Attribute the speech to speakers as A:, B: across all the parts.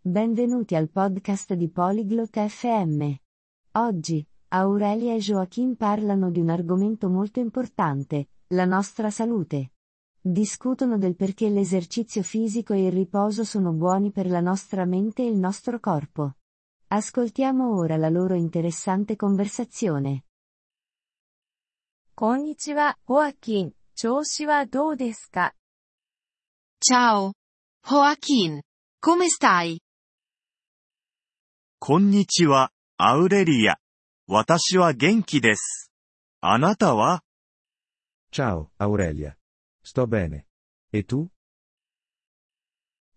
A: Benvenuti al podcast di Polyglot FM. Oggi, Aurelia e Joachim parlano di un argomento molto importante, la nostra salute. Discutono del perché l'esercizio fisico e il riposo sono buoni per la nostra mente e il nostro corpo. Ascoltiamo ora la loro interessante conversazione.
B: こんにちは、ホアキン。調子はどうですか
C: Ciao. Joaquin. Come stai?
D: こんにちは、アウレリア。私は元気です。あなたは
E: Ciao, Aurelia. Sto bene. E tu?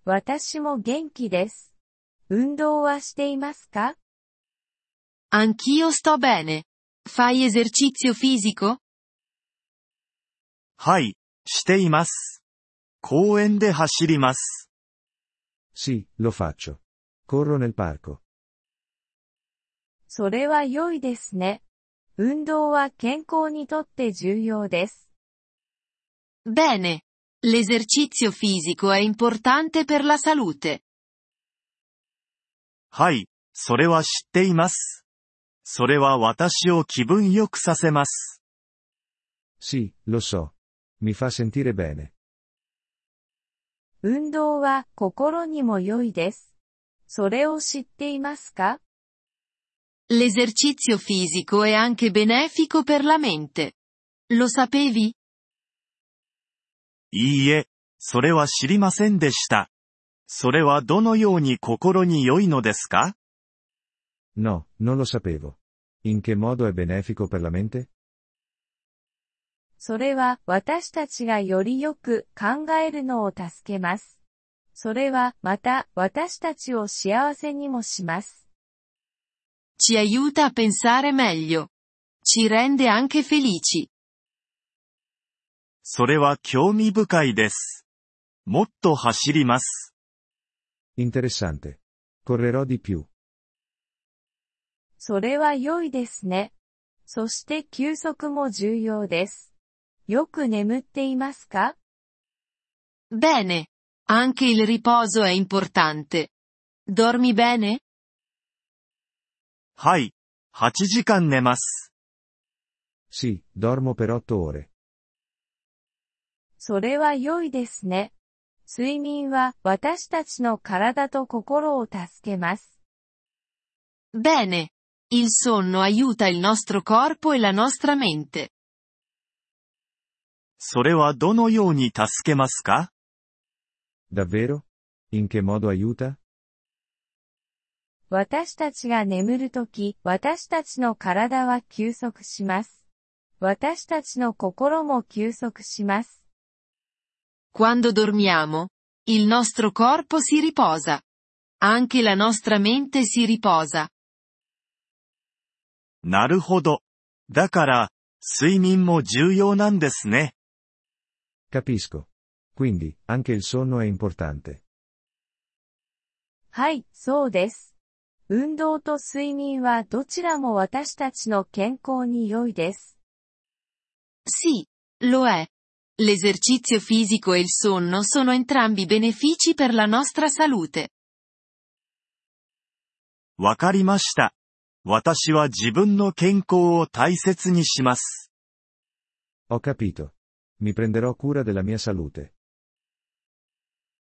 B: 私も元気です。運動はしていますか
C: Anch'io sto bene. Fai esercizio fisico?
D: はい、しています。公園で走ります。
E: Sì, lo faccio. Corro nel parco.
B: それは良いですね。運動は健康にとって重要です。
C: Bene. L'esercizio fisico è importante per la salute.
D: はい、それは知っています。それは私を気分良くさせます。
E: Sì, lo so. Mi fa sentire bene.
B: 運動は心にも良いです。それを知っていますか
C: L'esercizio fisico è anche benefico per la mente. Lo sapevi?
D: いいえ、それは知りませんでした。それはどのように心に良いのですか
E: No, non lo sapevo. In che modo è benefico per la mente?
B: それは私たちがよりよく考えるのを助けます。それはまた私たちを幸せにもします。
C: Ci aiuta a pensare meglio. Ci rende anche felici.
D: それは興味深いです。もっと走ります。
E: Interessante. Correrò di più.
B: それは良いですね。そして休息も重要です。よく眠っていますか
C: Bene. Anche il riposo è importante. Dormi bene?
D: はい、8時間寝ます。
E: Sì, dormo per 8 ore.
B: それは良いですね。睡眠は私たちの体と心を助けます。
C: Bene. Il sonno aiuta il nostro corpo e la nostra mente.
D: それはどのように助けますか
E: Davvero? In che modo aiuta?
B: 私たちが眠るとき、私たちの体は休息します。私たちの心も休息します。
C: Quando dormiamo, il nostro corpo si riposa. Anche la nostra mente si riposa.
D: なるほど。だから、睡眠も重要なんですね。
E: Capisco. Quindi, anche il sonno è importante.
B: はい、そうです。運動と睡眠はどちらも私たちの健康に良いです。
C: Sì, lo è. L'esercizio fisico e il sonno sono entrambi benefici per la nostra salute.
D: わかりました。私は自分の健康を大切にします。
E: Ho capito. Mi prenderò cura della mia salute.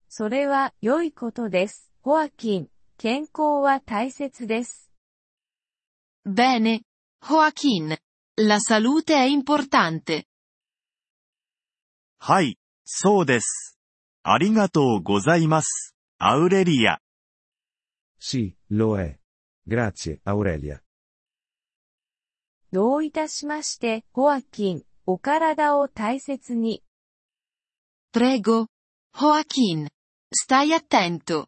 B: それは良いことです。ホアキン、健康は大切です。
C: Bene. Joaquin. La salute è importante.
D: はい、そうです。ありがとうございます。アウレリア。
E: Sì, lo è. Grazie, Aurelia.
B: どういたしまして、ホアキン、お体を大切に。
C: Prego. Joaquin. Stai attento.